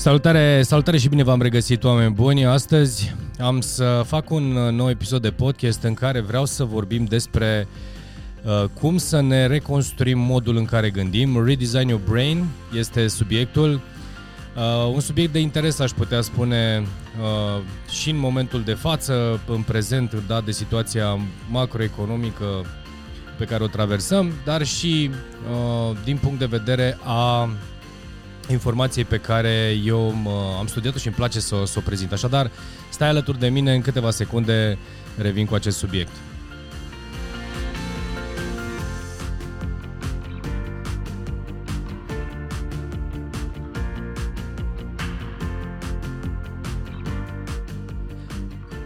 Salutare, salutare și bine v-am regăsit, oameni buni! Astăzi am să fac un uh, nou episod de podcast în care vreau să vorbim despre uh, cum să ne reconstruim modul în care gândim. Redesign Your Brain este subiectul. Uh, un subiect de interes, aș putea spune, uh, și în momentul de față, în prezent, dat de situația macroeconomică pe care o traversăm, dar și uh, din punct de vedere a informației pe care eu am studiat-o și îmi place să, să o prezint. Așadar, stai alături de mine, în câteva secunde revin cu acest subiect.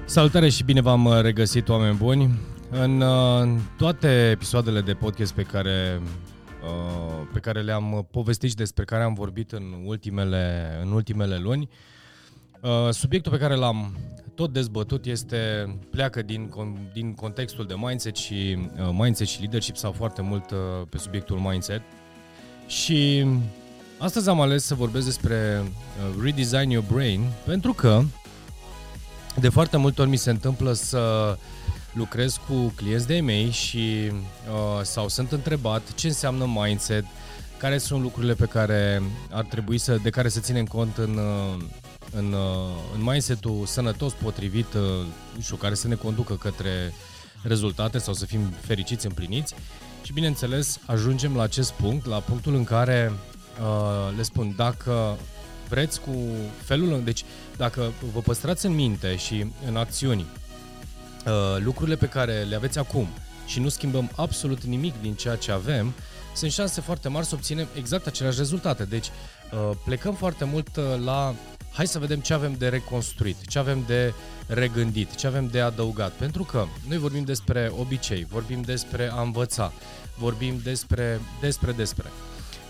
Salutare și bine v-am regăsit, oameni buni! În uh, toate episoadele de podcast pe care Uh, pe care le-am povestit și despre care am vorbit în ultimele, în ultimele luni. Uh, subiectul pe care l-am tot dezbătut este, pleacă din, din contextul de mindset și uh, mindset și leadership sau foarte mult pe subiectul mindset. Și astăzi am ales să vorbesc despre redesign your brain pentru că de foarte multe ori mi se întâmplă să lucrez cu clienți de mei și uh, sau sunt întrebat ce înseamnă mindset, care sunt lucrurile pe care ar trebui să, de care să ținem cont în, uh, în, uh, în mindset-ul sănătos, potrivit, uh, nu știu, care să ne conducă către rezultate sau să fim fericiți, împliniți. Și bineînțeles, ajungem la acest punct, la punctul în care uh, le spun, dacă vreți cu felul, deci dacă vă păstrați în minte și în acțiuni Uh, lucrurile pe care le aveți acum și nu schimbăm absolut nimic din ceea ce avem, sunt șanse foarte mari să obținem exact aceleași rezultate. Deci uh, plecăm foarte mult uh, la hai să vedem ce avem de reconstruit, ce avem de regândit, ce avem de adăugat. Pentru că noi vorbim despre obicei, vorbim despre a învăța, vorbim despre, despre, despre.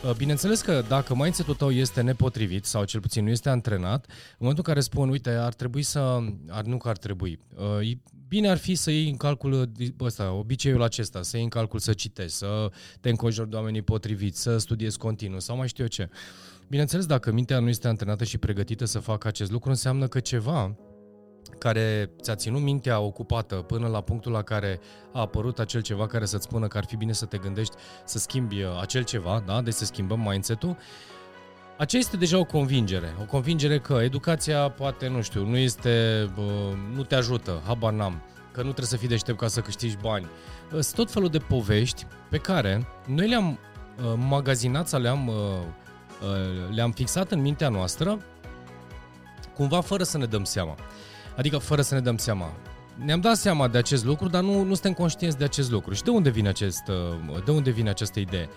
Uh, bineînțeles că dacă mindset-ul tău este nepotrivit sau cel puțin nu este antrenat, în momentul în care spun, uite, ar trebui să, ar, nu că ar trebui, uh, bine ar fi să iei în calcul ăsta, obiceiul acesta, să iei în calcul să citești, să te înconjori de oamenii potriviți, să studiezi continuu sau mai știu eu ce. Bineînțeles, dacă mintea nu este antrenată și pregătită să facă acest lucru, înseamnă că ceva care ți-a ținut mintea ocupată până la punctul la care a apărut acel ceva care să-ți spună că ar fi bine să te gândești să schimbi uh, acel ceva, da? deci să schimbăm mindset-ul, aceea este deja o convingere. O convingere că educația poate, nu știu, nu este, nu te ajută, habar n-am, că nu trebuie să fii deștept ca să câștigi bani. Sunt tot felul de povești pe care noi le-am uh, magazinat sau le-am, uh, le-am fixat în mintea noastră cumva fără să ne dăm seama. Adică fără să ne dăm seama. Ne-am dat seama de acest lucru, dar nu, nu suntem conștienți de acest lucru. Și de unde vine, acest, de unde vine această idee?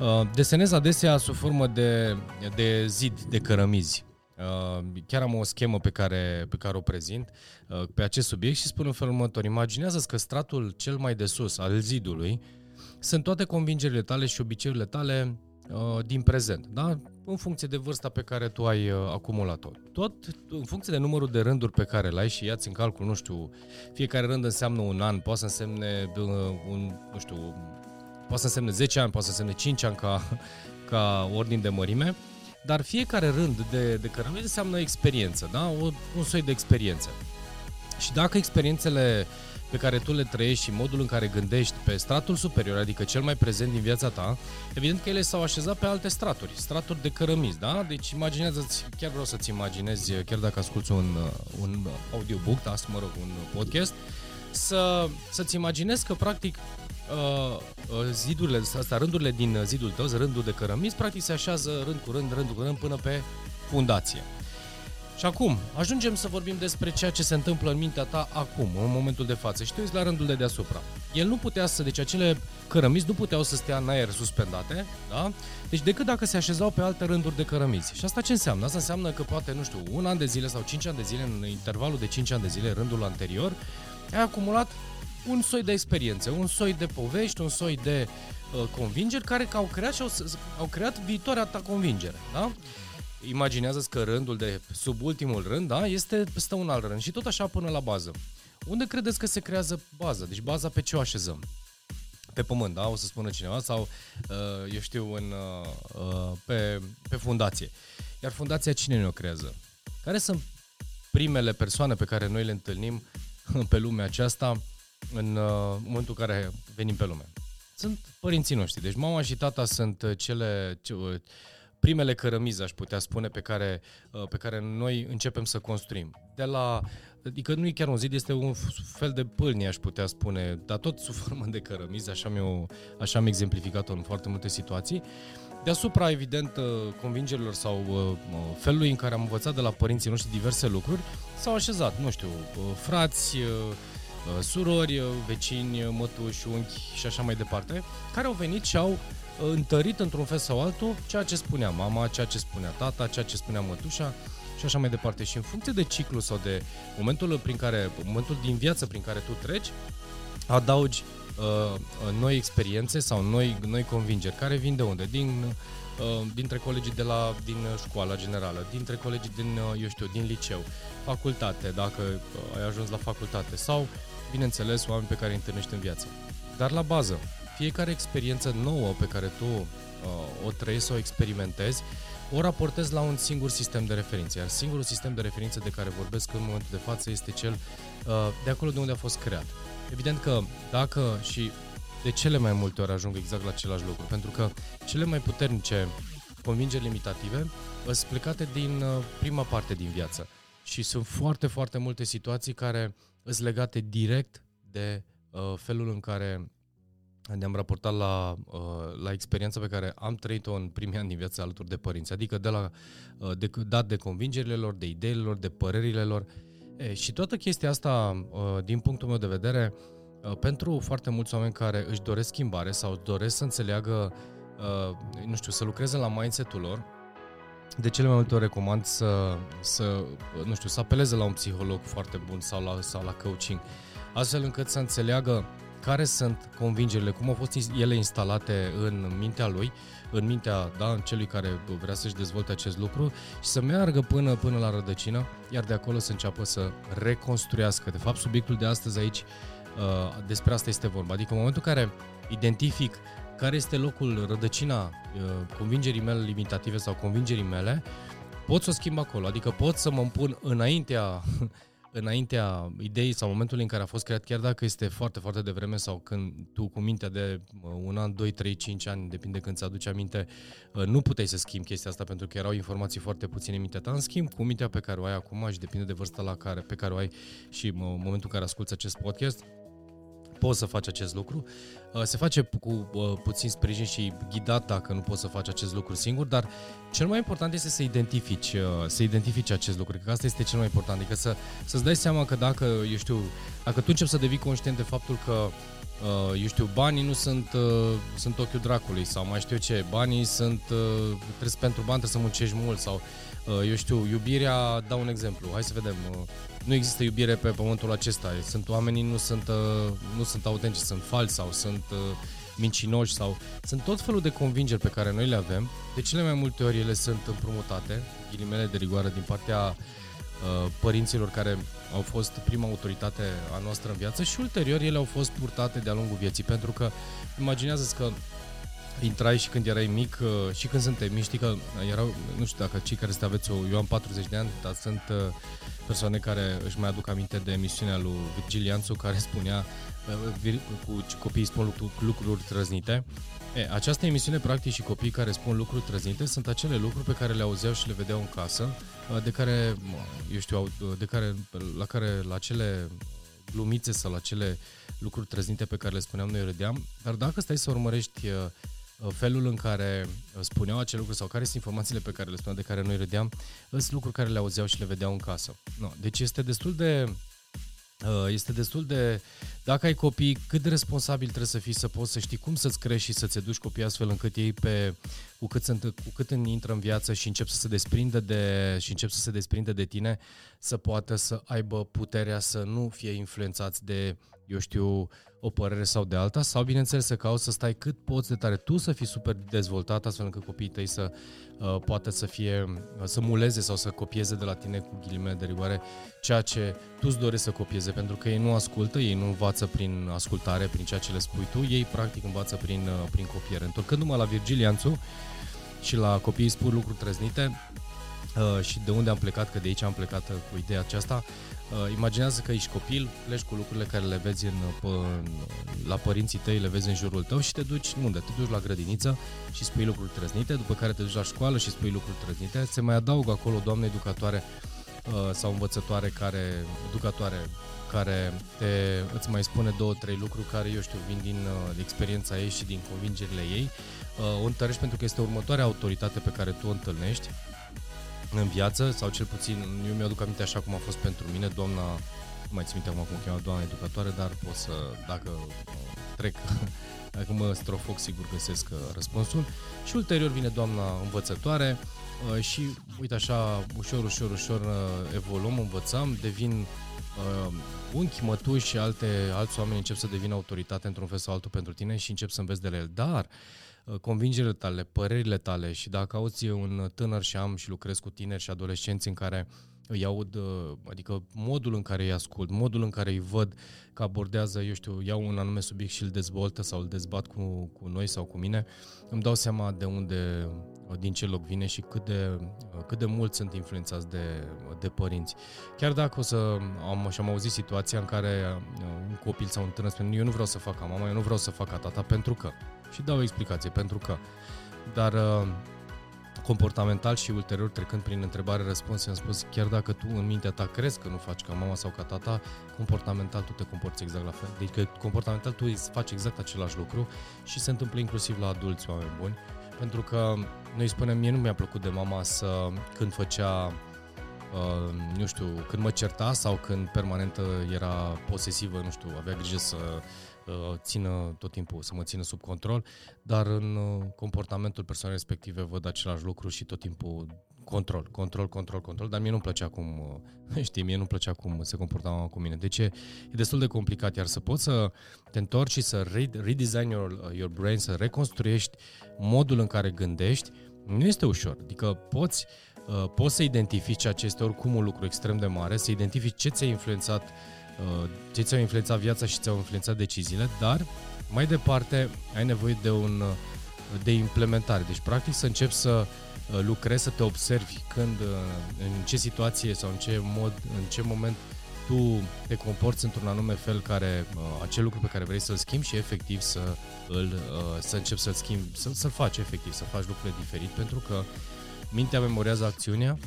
Uh, desenez adesea sub formă de, de zid, de cărămizi. Uh, chiar am o schemă pe care, pe care o prezint uh, pe acest subiect și spun în felul următor. Imaginează că stratul cel mai de sus al zidului sunt toate convingerile tale și obiceiurile tale din prezent, da? în funcție de vârsta pe care tu ai acumulat-o. Tot în funcție de numărul de rânduri pe care le ai și iați în calcul, nu știu, fiecare rând înseamnă un an, poate să însemne un, nu știu, Poate să însemne 10 ani, poate să însemne 5 ani ca, ca ordin de mărime, dar fiecare rând de, de cărămidă înseamnă experiență, da? O, un soi de experiență. Și dacă experiențele pe care tu le trăiești și modul în care gândești pe stratul superior, adică cel mai prezent din viața ta, evident că ele s-au așezat pe alte straturi, straturi de cărămizi, da? Deci imaginează-ți, chiar vreau să-ți imaginezi, chiar dacă asculti un, un audiobook, da, mă rog, un podcast, să, să-ți imaginezi că practic Uh, uh, zidurile, asta, rândurile din zidul tău, rândul de cărămizi, practic se așează rând cu rând, rând cu rând până pe fundație. Și acum, ajungem să vorbim despre ceea ce se întâmplă în mintea ta acum, în momentul de față. Și te uiți la rândul de deasupra. El nu putea să, deci acele cărămizi nu puteau să stea în aer suspendate, da? Deci decât dacă se așezau pe alte rânduri de cărămizi. Și asta ce înseamnă? Asta înseamnă că poate, nu știu, un an de zile sau cinci ani de zile, în intervalul de cinci ani de zile, rândul anterior, ai acumulat un soi de experiențe, un soi de povești, un soi de uh, convingeri care au creat și au, au creat viitoarea ta convingere, da? Imaginează că rândul de sub ultimul rând, da, este stă un alt rând și tot așa până la bază. Unde credeți că se creează baza? Deci baza pe ce o așezăm? Pe pământ, da, o să spună cineva, sau, uh, eu știu, în, uh, uh pe, pe fundație. Iar fundația cine ne-o creează? Care sunt primele persoane pe care noi le întâlnim pe lumea aceasta în uh, momentul în care venim pe lume? Sunt părinții noștri. Deci mama și tata sunt uh, cele ce, uh, primele cărămizi, aș putea spune, pe care, pe care noi începem să construim. De la Adică nu e chiar un zid, este un fel de pâlnie, aș putea spune, dar tot sub formă de cărămiză, așa, mi așa am exemplificat-o în foarte multe situații. Deasupra, evident, uh, convingerilor sau uh, felului în care am învățat de la părinții noștri diverse lucruri, s-au așezat, nu știu, uh, frați, surori, vecini, mătuși, unchi și așa mai departe, care au venit și au întărit într-un fel sau altul ceea ce spunea mama, ceea ce spunea tata, ceea ce spunea mătușa, și așa mai departe. Și în funcție de ciclu sau de momentul, prin care, momentul din viață prin care tu treci, adaugi uh, noi experiențe sau noi, noi convingeri. Care vin de unde? Din, uh, dintre colegii de la, din școala generală, dintre colegii din, uh, eu știu, din liceu, facultate, dacă uh, ai ajuns la facultate sau, bineînțeles, oameni pe care îi întâlnești în viață. Dar la bază, fiecare experiență nouă pe care tu uh, o trăiești sau o experimentezi, o raportez la un singur sistem de referință, iar singurul sistem de referință de care vorbesc în momentul de față este cel uh, de acolo de unde a fost creat. Evident că dacă și de cele mai multe ori ajung exact la același lucru, pentru că cele mai puternice convingeri limitative sunt plecate din uh, prima parte din viață și sunt foarte, foarte multe situații care sunt legate direct de uh, felul în care ne-am raportat la, uh, la experiența pe care am trăit-o în primii ani din viața alături de părinți, adică de la uh, de, dat de convingerile lor, de ideile lor, de părerile lor. E, și toată chestia asta, uh, din punctul meu de vedere, pentru foarte mulți oameni care își doresc schimbare sau doresc să înțeleagă, nu știu, să lucreze la mindset-ul lor, de cele mai multe ori recomand să, să, nu știu, să apeleze la un psiholog foarte bun sau la, sau la coaching, astfel încât să înțeleagă care sunt convingerile, cum au fost ele instalate în mintea lui, în mintea da, în celui care vrea să-și dezvolte acest lucru și să meargă până, până la rădăcină, iar de acolo să înceapă să reconstruiască. De fapt, subiectul de astăzi aici, uh, despre asta este vorba. Adică în momentul în care identific care este locul, rădăcina uh, convingerii mele limitative sau convingerii mele, pot să o schimb acolo. Adică pot să mă pun înaintea înaintea ideii sau momentului în care a fost creat, chiar dacă este foarte, foarte devreme sau când tu cu mintea de uh, un an, 2, 3, 5 ani, depinde când ți aduce aminte, uh, nu puteai să schimbi chestia asta pentru că erau informații foarte puține în mintea ta. În schimb, cu mintea pe care o ai acum și depinde de vârsta la care, pe care o ai și în momentul în care asculti acest podcast, poți să faci acest lucru. Uh, se face cu uh, puțin sprijin și ghidat dacă nu poți să faci acest lucru singur, dar cel mai important este să identifici, uh, să identifici acest lucru. Cred că asta este cel mai important, adică să, să-ți dai seama că dacă, eu știu, dacă tu începi să devii conștient de faptul că eu știu, banii nu sunt, sunt ochiul dracului sau mai știu eu ce, banii sunt, trebuie pentru bani trebuie să muncești mult sau, eu știu, iubirea, dau un exemplu, hai să vedem, nu există iubire pe pământul acesta. Sunt oamenii nu sunt, uh, nu sunt autentici, sunt falsi sau sunt uh, mincinoși sau sunt tot felul de convingeri pe care noi le avem. De cele mai multe ori ele sunt împrumutate, ghilimele de rigoare din partea uh, părinților care au fost prima autoritate a noastră în viață și ulterior ele au fost purtate de-a lungul vieții pentru că imaginează că intrai și când erai mic și când suntem mici, știi că erau, nu știu dacă cei care sunteți aveți o, eu am 40 de ani, dar sunt persoane care își mai aduc aminte de emisiunea lui Virgil Ianțu care spunea uh, cu copiii spun lucruri, lucruri trăznite. E, această emisiune, practic, și copiii care spun lucruri trăznite sunt acele lucruri pe care le auzeau și le vedeau în casă, uh, de care, eu știu, de care, la care, la cele glumițe sau la cele lucruri trăznite pe care le spuneam noi râdeam, dar dacă stai să urmărești uh, Uh, felul în care uh, spuneau acele lucruri sau care sunt informațiile pe care le spuneau, de care noi râdeam, sunt lucruri care le auzeau și le vedeau în casă. No, deci este destul de uh, este destul de, dacă ai copii, cât de responsabil trebuie să fii să poți să știi cum să-ți crești și să-ți educi copiii astfel încât ei pe, cu cât, sunt, cu cât intră în viață și încep să se desprindă de, și încep să se desprindă de tine, să poată să aibă puterea să nu fie influențați de, eu știu, o părere sau de alta, sau bineînțeles să cauți să stai cât poți de tare tu să fii super dezvoltat, astfel încât copiii tăi să uh, poată să fie, uh, să muleze sau să copieze de la tine cu ghilimele de rigoare ceea ce tu îți dorești să copieze, pentru că ei nu ascultă, ei nu învață prin ascultare, prin ceea ce le spui tu, ei practic învață prin, uh, prin copiere. Întorcându-mă la Virgilianțu și la copiii spun lucruri trăznite, uh, și de unde am plecat, că de aici am plecat uh, cu ideea aceasta. Uh, imaginează că ești copil, pleci cu lucrurile care le vezi în, în, la părinții tăi, le vezi în jurul tău și te duci unde? Te duci la grădiniță și spui lucruri trăznite, după care te duci la școală și spui lucruri trăznite. Se mai adaugă acolo doamne educatoare uh, sau învățătoare care, educatoare care te, îți mai spune două, trei lucruri care, eu știu, vin din uh, experiența ei și din convingerile ei. Uh, o întărești pentru că este următoarea autoritate pe care tu o întâlnești în viață, sau cel puțin, eu mi-aduc aminte așa cum a fost pentru mine, doamna, nu mai țin minte acum cum cheamă doamna educatoare, dar pot să, dacă uh, trec, dacă mă strofoc, sigur găsesc uh, răspunsul. Și ulterior vine doamna învățătoare uh, și, uite așa, ușor, ușor, ușor evoluăm, învățăm, devin uh, unchi, mătuși și alte, alți oameni încep să devină autoritate într-un fel sau altul pentru tine și încep să înveți de la el. Dar uh, convingerile tale, părerile tale și dacă auzi un tânăr și am și lucrez cu tineri și adolescenți în care îi aud, uh, adică modul în care îi ascult, modul în care îi văd că abordează, eu știu, iau un anume subiect și îl dezvoltă sau îl dezbat cu, cu noi sau cu mine, îmi dau seama de unde, din ce loc vine și cât de, cât de mult sunt influențați de, de părinți. Chiar dacă o să am, și am auzit situația în care uh, un copil sau un tânăr spune eu nu vreau să fac ca mama, eu nu vreau să fac ca tata pentru că. Și dau o explicație, pentru că. Dar uh, comportamental și ulterior trecând prin întrebare-răspuns, am spus chiar dacă tu în mintea ta crezi că nu faci ca mama sau ca tata, comportamental tu te comporți exact la fel. Deci comportamental tu faci exact același lucru și se întâmplă inclusiv la adulți oameni buni, pentru că noi spunem, mie nu mi-a plăcut de mama să când făcea Uh, nu știu, când mă certa sau când permanent era posesivă, nu știu, avea grijă să Uh, țină tot timpul, să mă țină sub control, dar în uh, comportamentul persoanei respective văd același lucru și tot timpul control, control, control, control, dar mie nu-mi plăcea cum, uh, știi, mie nu-mi plăcea cum se comporta mama cu mine. Deci e, e destul de complicat, iar să poți să te întorci și să redesign your, your brain, să reconstruiești modul în care gândești, nu este ușor. Adică poți, poți să identifici ceea ce este oricum un lucru extrem de mare, să identifici ce ți-a influențat Uh, ce ți-au influențat viața și ți-au influențat deciziile, dar mai departe ai nevoie de un uh, de implementare. Deci, practic, să începi să uh, lucrezi, să te observi când, în ce situație sau în ce mod, în ce moment tu te comporți într-un anume fel care, acel lucru pe care vrei să-l schimbi și efectiv să îl, să începi să-l schimbi, să, să-l faci efectiv, să faci lucrurile diferit, pentru că mintea memorează acțiunea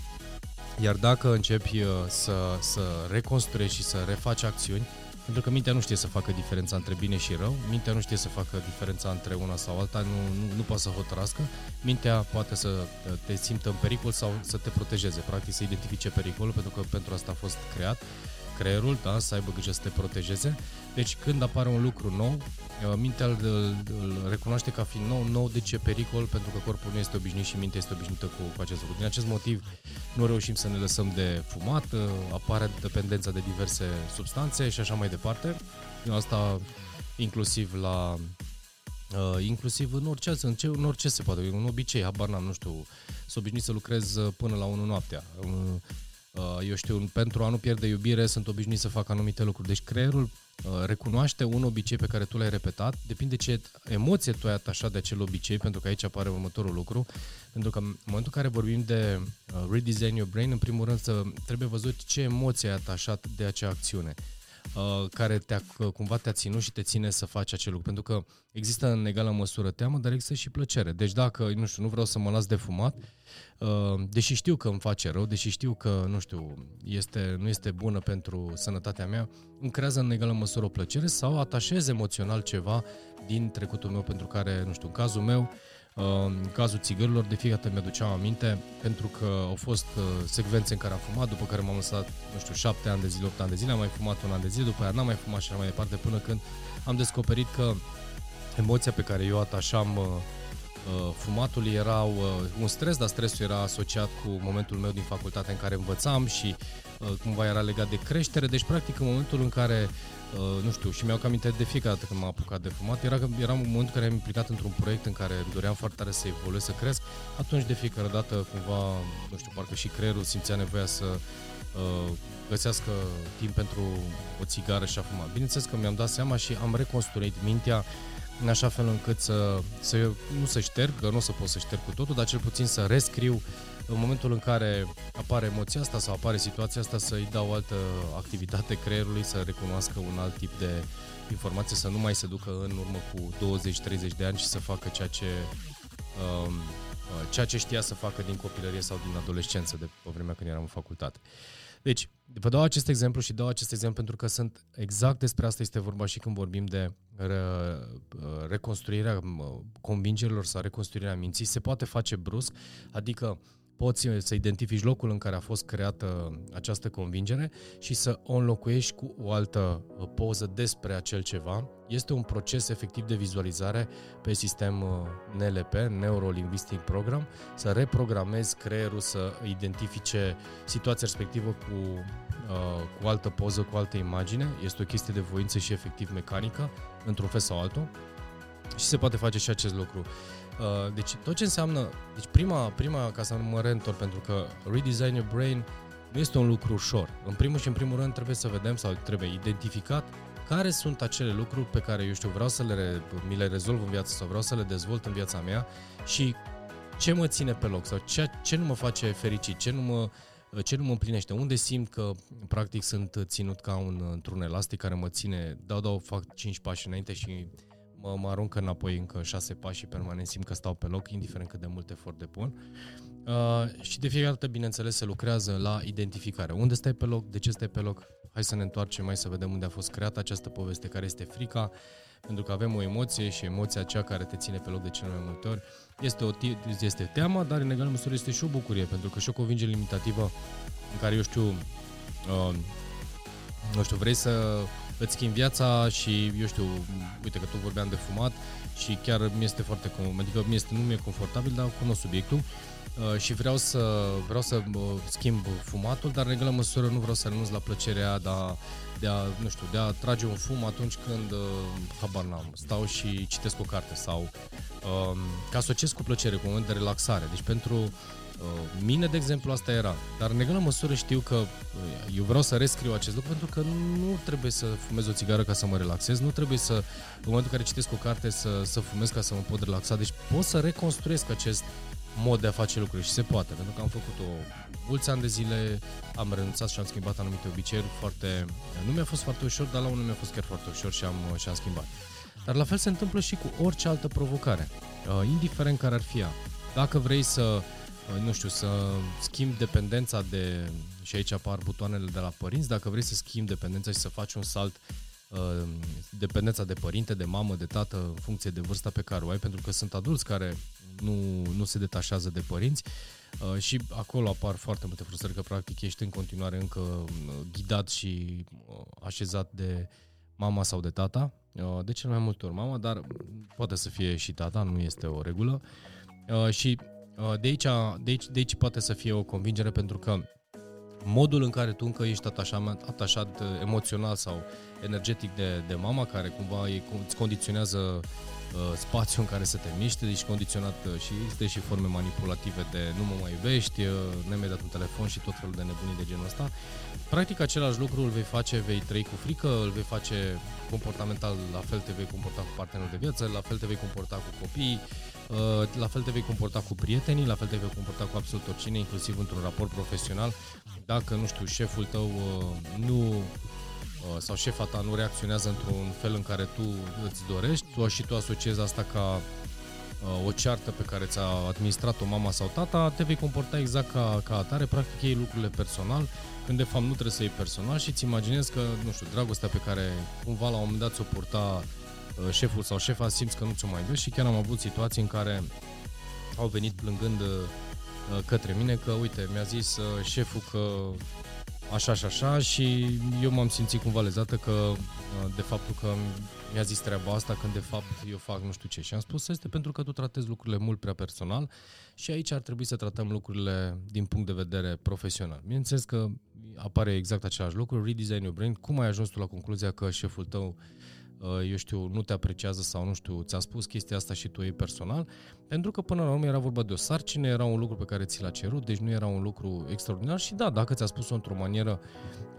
iar dacă începi uh, să, să reconstruiești și să refaci acțiuni, pentru că mintea nu știe să facă diferența între bine și rău, mintea nu știe să facă diferența între una sau alta, nu, nu, nu poate să hotărască, mintea poate să uh, te simtă în pericol sau să te protejeze, practic să identifice pericolul, pentru că pentru asta a fost creat creierul, da, să aibă grijă să te protejeze. Deci când apare un lucru nou, uh, mintea îl, îl, îl recunoaște ca fiind nou, nou de ce pericol, pentru că corpul nu este obișnuit și mintea este obișnuită cu, cu acest lucru. Din acest motiv nu reușim să ne lăsăm de fumat, uh, apare dependența de diverse substanțe și așa mai departe. Asta inclusiv la Uh, inclusiv în orice, în, ce, în orice se poate, un obicei, habar n-am, nu știu, să obișnuit să lucrez până la 1 noaptea. Uh, Uh, eu știu, pentru a nu pierde iubire, sunt obișnuit să fac anumite lucruri. Deci creierul uh, recunoaște un obicei pe care tu l-ai repetat, depinde ce emoție tu ai atașat de acel obicei, pentru că aici apare următorul lucru, pentru că în momentul în care vorbim de uh, redesign your brain, în primul rând să trebuie văzut ce emoție ai atașat de acea acțiune. Uh, care te-a, cumva te-a ținut și te ține să faci acel lucru. Pentru că există în egală măsură teamă, dar există și plăcere. Deci dacă, nu știu, nu vreau să mă las de fumat, uh, deși știu că îmi face rău, deși știu că, nu știu, este, nu este bună pentru sănătatea mea, îmi creează în egală măsură o plăcere sau atașez emoțional ceva din trecutul meu pentru care, nu știu, în cazul meu, în cazul țigărilor, de fiecare dată mi-aduceam aminte, pentru că au fost uh, secvențe în care am fumat, după care m-am lăsat, nu știu, șapte ani de zile, opt ani de zile, am mai fumat un an de zile, după aia n-am mai fumat și așa mai departe, până când am descoperit că emoția pe care eu atașam uh, uh, fumatul era un stres, dar stresul era asociat cu momentul meu din facultate în care învățam și cumva era legat de creștere, deci practic în momentul în care Uh, nu știu, și mi-au cam aminte de fiecare dată când m-am apucat de fumat, era, era un moment în care am implicat într-un proiect în care doream foarte tare să evoluez, să cresc, atunci de fiecare dată cumva, nu știu, parcă și creierul simțea nevoia să uh, găsească timp pentru o țigară și a fumat. Bineînțeles că mi-am dat seama și am reconstruit mintea în așa fel încât să, să nu să șterg, că nu o să pot să șterg cu totul, dar cel puțin să rescriu în momentul în care apare emoția asta sau apare situația asta să-i dau o altă activitate creierului, să recunoască un alt tip de informație, să nu mai se ducă în urmă cu 20-30 de ani și să facă ceea ce, um, ceea ce știa să facă din copilărie sau din adolescență, de pe vremea când eram în facultate. Deci, vă dau acest exemplu și dau acest exemplu pentru că sunt exact despre asta este vorba și când vorbim de reconstruirea convingerilor sau reconstruirea minții. Se poate face brusc, adică poți să identifici locul în care a fost creată această convingere și să o înlocuiești cu o altă uh, poză despre acel ceva. Este un proces efectiv de vizualizare pe sistem uh, NLP, Neuro Linguistic Program, să reprogramezi creierul să identifice situația respectivă cu, uh, cu altă poză, cu altă imagine. Este o chestie de voință și efectiv mecanică, într-un fel sau altul. Și se poate face și acest lucru. Uh, deci tot ce înseamnă, deci prima, prima ca să mă reîntorc, pentru că redesign your brain nu este un lucru ușor. În primul și în primul rând trebuie să vedem sau trebuie identificat care sunt acele lucruri pe care, eu știu, vreau să le, mi le rezolv în viață sau vreau să le dezvolt în viața mea și ce mă ține pe loc sau ce, ce nu mă face fericit, ce nu mă, ce nu mă împlinește, unde simt că practic sunt ținut ca un, într-un elastic care mă ține, dau, dau, fac 5 pași înainte și mă, mă aruncă înapoi încă șase pași și permanent simt că stau pe loc, indiferent cât de mult efort depun. Uh, și de fiecare dată, bineînțeles, se lucrează la identificare. Unde stai pe loc? De ce stai pe loc? Hai să ne întoarcem mai să vedem unde a fost creată această poveste, care este frica, pentru că avem o emoție și emoția aceea care te ține pe loc de cele mai multe ori este, o, este teama, dar în egală măsură este și o bucurie, pentru că și o convingere limitativă în care, eu știu, uh, nu știu, vrei să îți schimbi viața și, eu știu, uite că tu vorbeam de fumat și chiar mi este foarte, adică mi este, nu mi-e confortabil, dar cunosc subiectul uh, și vreau să, vreau să uh, schimb fumatul, dar în egală măsură nu vreau să renunț la plăcerea de a, de a, nu știu, de a trage un fum atunci când, uh, habar n-am, stau și citesc o carte sau uh, că asociez cu plăcere, cu un moment de relaxare. Deci pentru Uh, mine, de exemplu, asta era. Dar în egală măsură știu că uh, eu vreau să rescriu acest lucru pentru că nu trebuie să fumez o țigară ca să mă relaxez, nu trebuie să, în momentul în care citesc o carte, să, să fumez ca să mă pot relaxa. Deci pot să reconstruiesc acest mod de a face lucruri și se poate, pentru că am făcut-o mulți ani de zile, am renunțat și am schimbat anumite obiceiuri foarte... Nu mi-a fost foarte ușor, dar la unul mi-a fost chiar foarte ușor și am, și am schimbat. Dar la fel se întâmplă și cu orice altă provocare, uh, indiferent care ar fi ea. Dacă vrei să nu știu, să schimbi dependența de, și aici apar butoanele de la părinți, dacă vrei să schimbi dependența și să faci un salt uh, dependența de părinte, de mamă, de tată, în funcție de vârsta pe care o ai, pentru că sunt adulți care nu, nu se detașează de părinți uh, și acolo apar foarte multe frustrări, că practic ești în continuare încă uh, ghidat și așezat de mama sau de tata, de cel mai multe ori mama, dar poate să fie și tata, nu este o regulă. Și Uh, de aici, de, aici, de aici poate să fie o convingere pentru că modul în care tu încă ești atașat, atașat uh, emoțional sau energetic de, de mama, care cumva îți condiționează uh, spațiul în care să te miște, deci condiționat uh, și există și forme manipulative de nu mă mai iubești, uh, nu mi dat un telefon și tot felul de nebunii de genul ăsta. Practic același lucru îl vei face, vei trăi cu frică, îl vei face comportamental, la fel te vei comporta cu partenerul de viață, la fel te vei comporta cu copiii, Uh, la fel te vei comporta cu prietenii, la fel te vei comporta cu absolut oricine, inclusiv într-un raport profesional. Dacă, nu știu, șeful tău uh, nu uh, sau șefa ta nu reacționează într-un fel în care tu îți dorești, tu și tu asociezi asta ca o ceartă pe care ți-a administrat-o mama sau tata, te vei comporta exact ca, ca atare, practic iei lucrurile personal, când de fapt nu trebuie să iei personal și îți imaginezi că, nu știu, dragostea pe care cumva la un moment dat ți-o purta Uh, șeful sau șefa simți că nu ți-o mai dă și chiar am avut situații în care au venit plângând uh, către mine că, uite, mi-a zis uh, șeful că așa și așa și eu m-am simțit cumva lezată că de faptul că mi-a zis treaba asta când de fapt eu fac nu știu ce și am spus este pentru că tu tratezi lucrurile mult prea personal și aici ar trebui să tratăm lucrurile din punct de vedere profesional. Bineînțeles că apare exact același lucru, redesign your brain, cum ai ajuns tu la concluzia că șeful tău uh, eu știu, nu te apreciază sau nu știu, ți-a spus chestia asta și tu e personal, pentru că până la urmă era vorba de o sarcină, era un lucru pe care ți l-a cerut, deci nu era un lucru extraordinar și da, dacă ți-a spus-o într-o manieră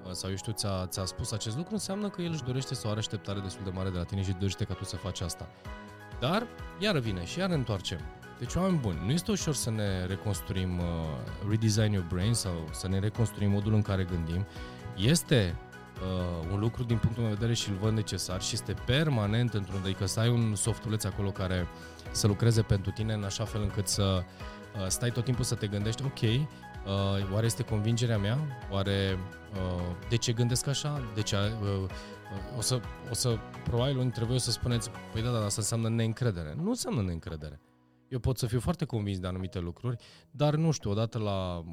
uh, sau eu știu, ți-a, ți-a spus acest lucru, înseamnă că el își dorește să o are așteptare destul de mare de la tine și dorește ca tu să faci asta. Dar, iară vine și iar întoarcem. Deci, oameni buni, nu este ușor să ne reconstruim, uh, redesign your brain sau să ne reconstruim modul în care gândim. Este uh, un lucru din punctul meu de vedere și îl văd necesar și este permanent într-un, adică să ai un softuleț acolo care să lucreze pentru tine în așa fel încât să uh, stai tot timpul să te gândești, ok, uh, oare este convingerea mea? Oare uh, de ce gândesc așa? De ce, uh, uh, o, să, o să, probabil unii trebuie să spuneți, păi da, da, asta înseamnă neîncredere. Nu înseamnă neîncredere. Eu pot să fiu foarte convins de anumite lucruri, dar nu știu, odată la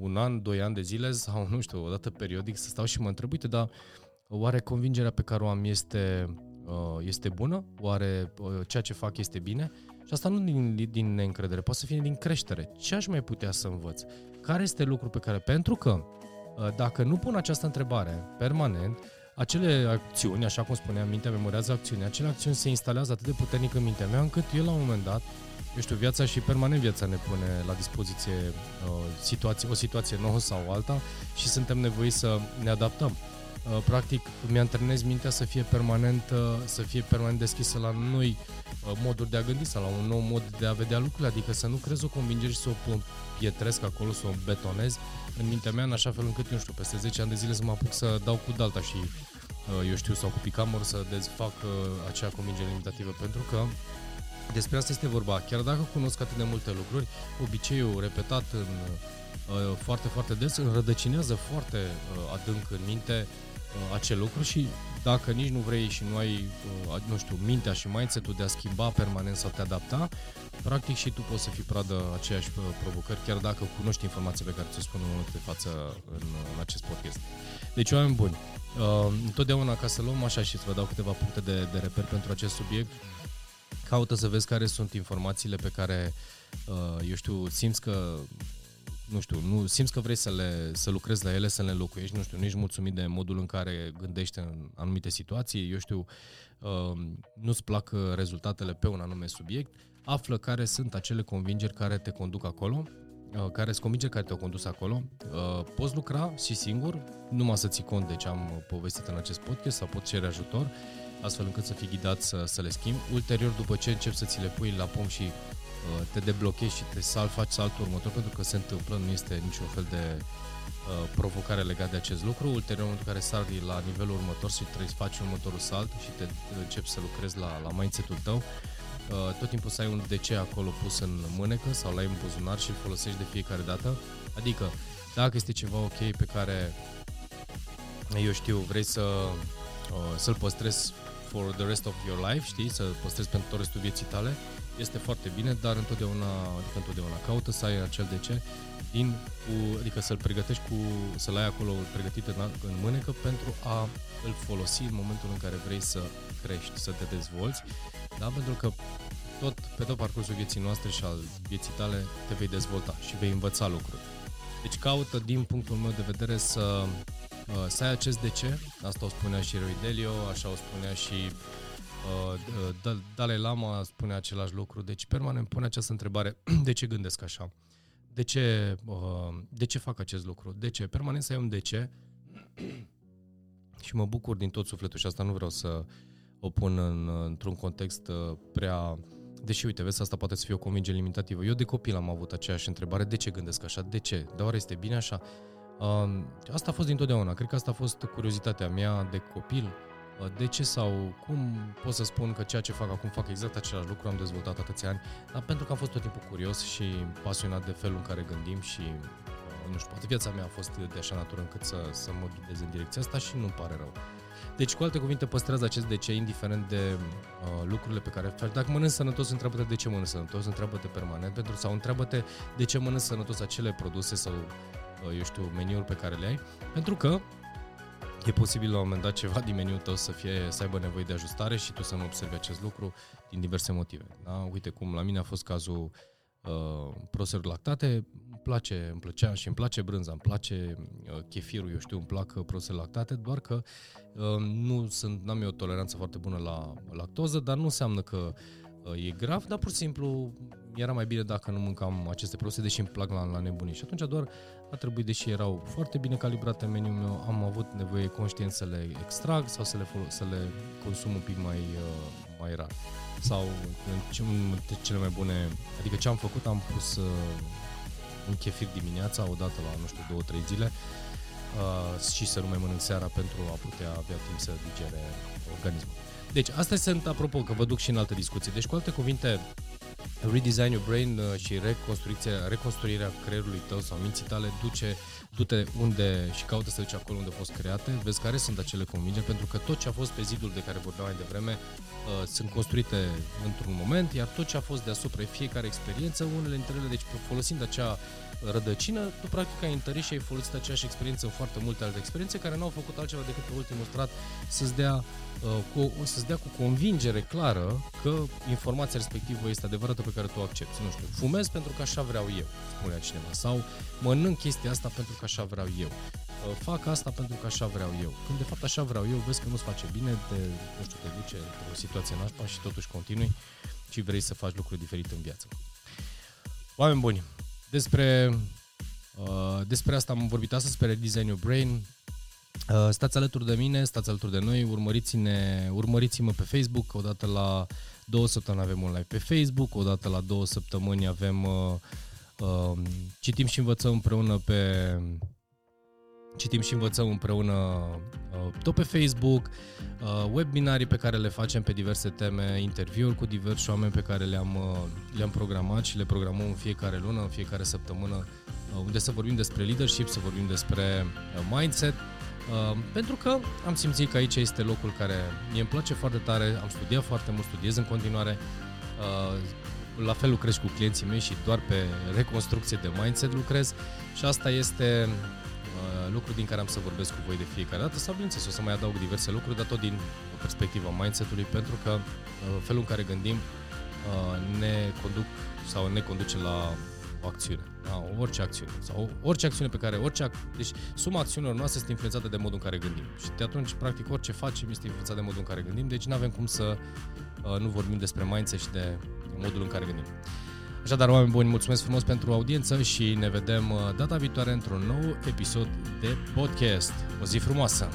un an, doi ani de zile sau nu știu, odată periodic să stau și mă întreb, uite, dar oare convingerea pe care o am este, uh, este bună? Oare uh, ceea ce fac este bine? Și asta nu din, din neîncredere, poate să fie din creștere. Ce aș mai putea să învăț? Care este lucru pe care, pentru că uh, dacă nu pun această întrebare permanent, acele acțiuni, așa cum spuneam, mintea memorează acțiuni, acele acțiuni se instalează atât de puternic în mintea mea încât eu la un moment dat eu știu, viața și permanent viața ne pune la dispoziție uh, situație, o situație nouă sau alta și suntem nevoiți să ne adaptăm. Uh, practic, mi antrenez mintea să fie permanent, uh, să fie permanent deschisă la noi uh, moduri de a gândi sau la un nou mod de a vedea lucrurile, adică să nu crezi o convingere și să o pietresc acolo, să o betonez în mintea mea în așa fel încât, nu știu, peste 10 ani de zile să mă apuc să dau cu dalta și uh, eu știu, sau cu picamor să dezfac uh, acea convingere limitativă, pentru că despre asta este vorba. Chiar dacă cunosc atât de multe lucruri, obiceiul repetat în, uh, foarte, foarte des înrădăcinează foarte uh, adânc în minte uh, acel lucru și dacă nici nu vrei și nu ai, uh, nu știu, mintea și mindset-ul de a schimba permanent sau te adapta, practic și tu poți să fii pradă aceeași uh, provocări, chiar dacă cunoști informația pe care ți-o spun în momentul de față în, în acest podcast. Deci, oameni buni, uh, întotdeauna ca să luăm așa și să vă dau câteva puncte de, de reper pentru acest subiect, caută să vezi care sunt informațiile pe care, uh, eu știu, simți că nu știu, nu, simți că vrei să, le, să lucrezi la ele, să le înlocuiești, nu știu, nu ești mulțumit de modul în care gândești în anumite situații, eu știu, uh, nu-ți plac rezultatele pe un anume subiect, află care sunt acele convingeri care te conduc acolo, uh, care sunt convingeri care te-au condus acolo. Poți lucra și singur, numai să ții cont de ce am povestit în acest podcast sau poți cere ajutor astfel încât să fii ghidat să, să le schimbi. Ulterior, după ce începi să ți le pui la pom și uh, te deblochezi și te sal, faci saltul următor, pentru că se întâmplă, nu este niciun fel de uh, provocare legat de acest lucru. Ulterior, în momentul în care sari la nivelul următor și trebuie să faci următorul salt și te începi să lucrezi la, la mindset-ul tău, uh, tot timpul să ai un DC acolo pus în mânecă sau la în buzunar și îl folosești de fiecare dată. Adică, dacă este ceva ok pe care, eu știu, vrei să, uh, să-l păstrezi for the rest of your life, știi, să păstrezi pentru tot restul vieții tale, este foarte bine, dar întotdeauna, adică întotdeauna caută să ai acel de ce, din, cu, adică să-l pregătești cu, să-l ai acolo pregătit în, în mânecă pentru a îl folosi în momentul în care vrei să crești, să te dezvolți, da? pentru că tot, pe tot parcursul vieții noastre și al vieții tale te vei dezvolta și vei învăța lucruri. Deci caută, din punctul meu de vedere, să Uh, să ai acest de ce, asta o spunea și Roy Delio, așa o spunea și uh, uh Dalai Lama spune același lucru, deci permanent pune această întrebare, de ce gândesc așa? De ce, uh, de ce fac acest lucru? De ce? Permanent să ai un de ce și mă bucur din tot sufletul și asta nu vreau să o pun în, într-un context uh, prea... Deși, uite, vezi, asta poate să fie o convingere limitativă. Eu de copil am avut aceeași întrebare, de ce gândesc așa? De ce? Dar oare este bine așa? Asta a fost dintotdeauna. Cred că asta a fost curiozitatea mea de copil. Uh, de ce sau cum pot să spun că ceea ce fac acum fac exact același lucru, am dezvoltat atâția ani, dar pentru că am fost tot timpul curios și pasionat de felul în care gândim și uh, nu știu, poate viața mea a fost de așa natură încât să, să mă ghidez în direcția asta și nu-mi pare rău. Deci, cu alte cuvinte, păstrează acest de ce, indiferent de uh, lucrurile pe care faci. Dacă mănânci sănătos, întreabă-te de ce mănânci sănătos, întreabă-te permanent, pentru sau întreabă-te de ce mănânci sănătos acele produse sau Uh, eu știu, meniuri pe care le ai, pentru că e posibil la un moment dat ceva din meniul tău să, fie, să aibă nevoie de ajustare și tu să nu observi acest lucru din diverse motive. Da? Uite cum la mine a fost cazul uh, proselor lactate, place, îmi plăcea și îmi place brânza, îmi place uh, chefirul, eu știu, îmi plac uh, produsele lactate, doar că uh, nu sunt, n-am eu o toleranță foarte bună la lactoză, dar nu înseamnă că uh, e grav, dar pur și simplu era mai bine dacă nu mâncam aceste produse, deși îmi plac la, la nebunii. Și atunci doar a trebuit, deși erau foarte bine calibrate în meniul meu, am avut nevoie conștient să le extrag sau să le, folo- să le consum un pic mai, uh, mai rar. Sau în cele mai bune, adică ce am făcut, am pus uh, un chefir dimineața, odată la, nu știu, două, trei zile, uh, și să nu mai mănânc seara pentru a putea avea timp să digere organismul. Deci, astea sunt, apropo, că vă duc și în alte discuții. Deci, cu alte cuvinte, Redesign Your Brain uh, și reconstruirea, reconstruirea creierului tău sau minții tale duce, du-te unde și caută să duci acolo unde a fost create, vezi care sunt acele convingeri, pentru că tot ce a fost pe zidul de care vorbeam mai devreme uh, sunt construite într-un moment, iar tot ce a fost deasupra, fiecare experiență, unele dintre ele, deci folosind acea rădăcină, tu practic ai întărit și ai folosit aceeași experiență în foarte multe alte experiențe care nu au făcut altceva decât pe ultimul strat să-ți dea, uh, cu, să-ți dea cu convingere clară că informația respectivă este adevărată pe care tu o accepti. Nu știu, fumez pentru că așa vreau eu, spunea cineva, sau mănânc chestia asta pentru că așa vreau eu. Uh, fac asta pentru că așa vreau eu. Când de fapt așa vreau eu, vezi că nu-ți face bine, te, nu știu, te duce într-o situație nașpa și totuși continui și vrei să faci lucruri diferite în viață. Oameni buni, despre, uh, despre asta am vorbit astăzi, pe Redesign Your Brain. Uh, stați alături de mine, stați alături de noi, urmăriți-ne, urmăriți-mă pe Facebook, odată la două săptămâni avem un live pe Facebook, odată la două săptămâni avem uh, uh, citim și învățăm împreună pe citim și învățăm împreună uh, tot pe Facebook, uh, webinarii pe care le facem pe diverse teme, interviuri cu diversi oameni pe care le-am, uh, le-am programat și le programăm în fiecare lună, în fiecare săptămână, unde să vorbim despre leadership, să vorbim despre mindset, pentru că am simțit că aici este locul care mie îmi place foarte tare, am studiat foarte mult, studiez în continuare, la fel lucrez cu clienții mei și doar pe reconstrucție de mindset lucrez și asta este Uh, lucruri din care am să vorbesc cu voi de fiecare dată sau, bineînțeles, o să mai adaug diverse lucruri, dar tot din perspectiva mindset-ului, pentru că uh, felul în care gândim uh, ne conduc sau ne conduce la o acțiune, la orice acțiune sau orice acțiune pe care, orice, ac- deci suma acțiunilor noastre este influențată de modul în care gândim și de atunci, practic, orice facem este influențat de modul în care gândim, deci nu avem cum să uh, nu vorbim despre mindset și de modul în care gândim. Așadar, oameni buni, mulțumesc frumos pentru audiență și ne vedem uh, data viitoare într-un nou episod de podcast. O zi frumoasă!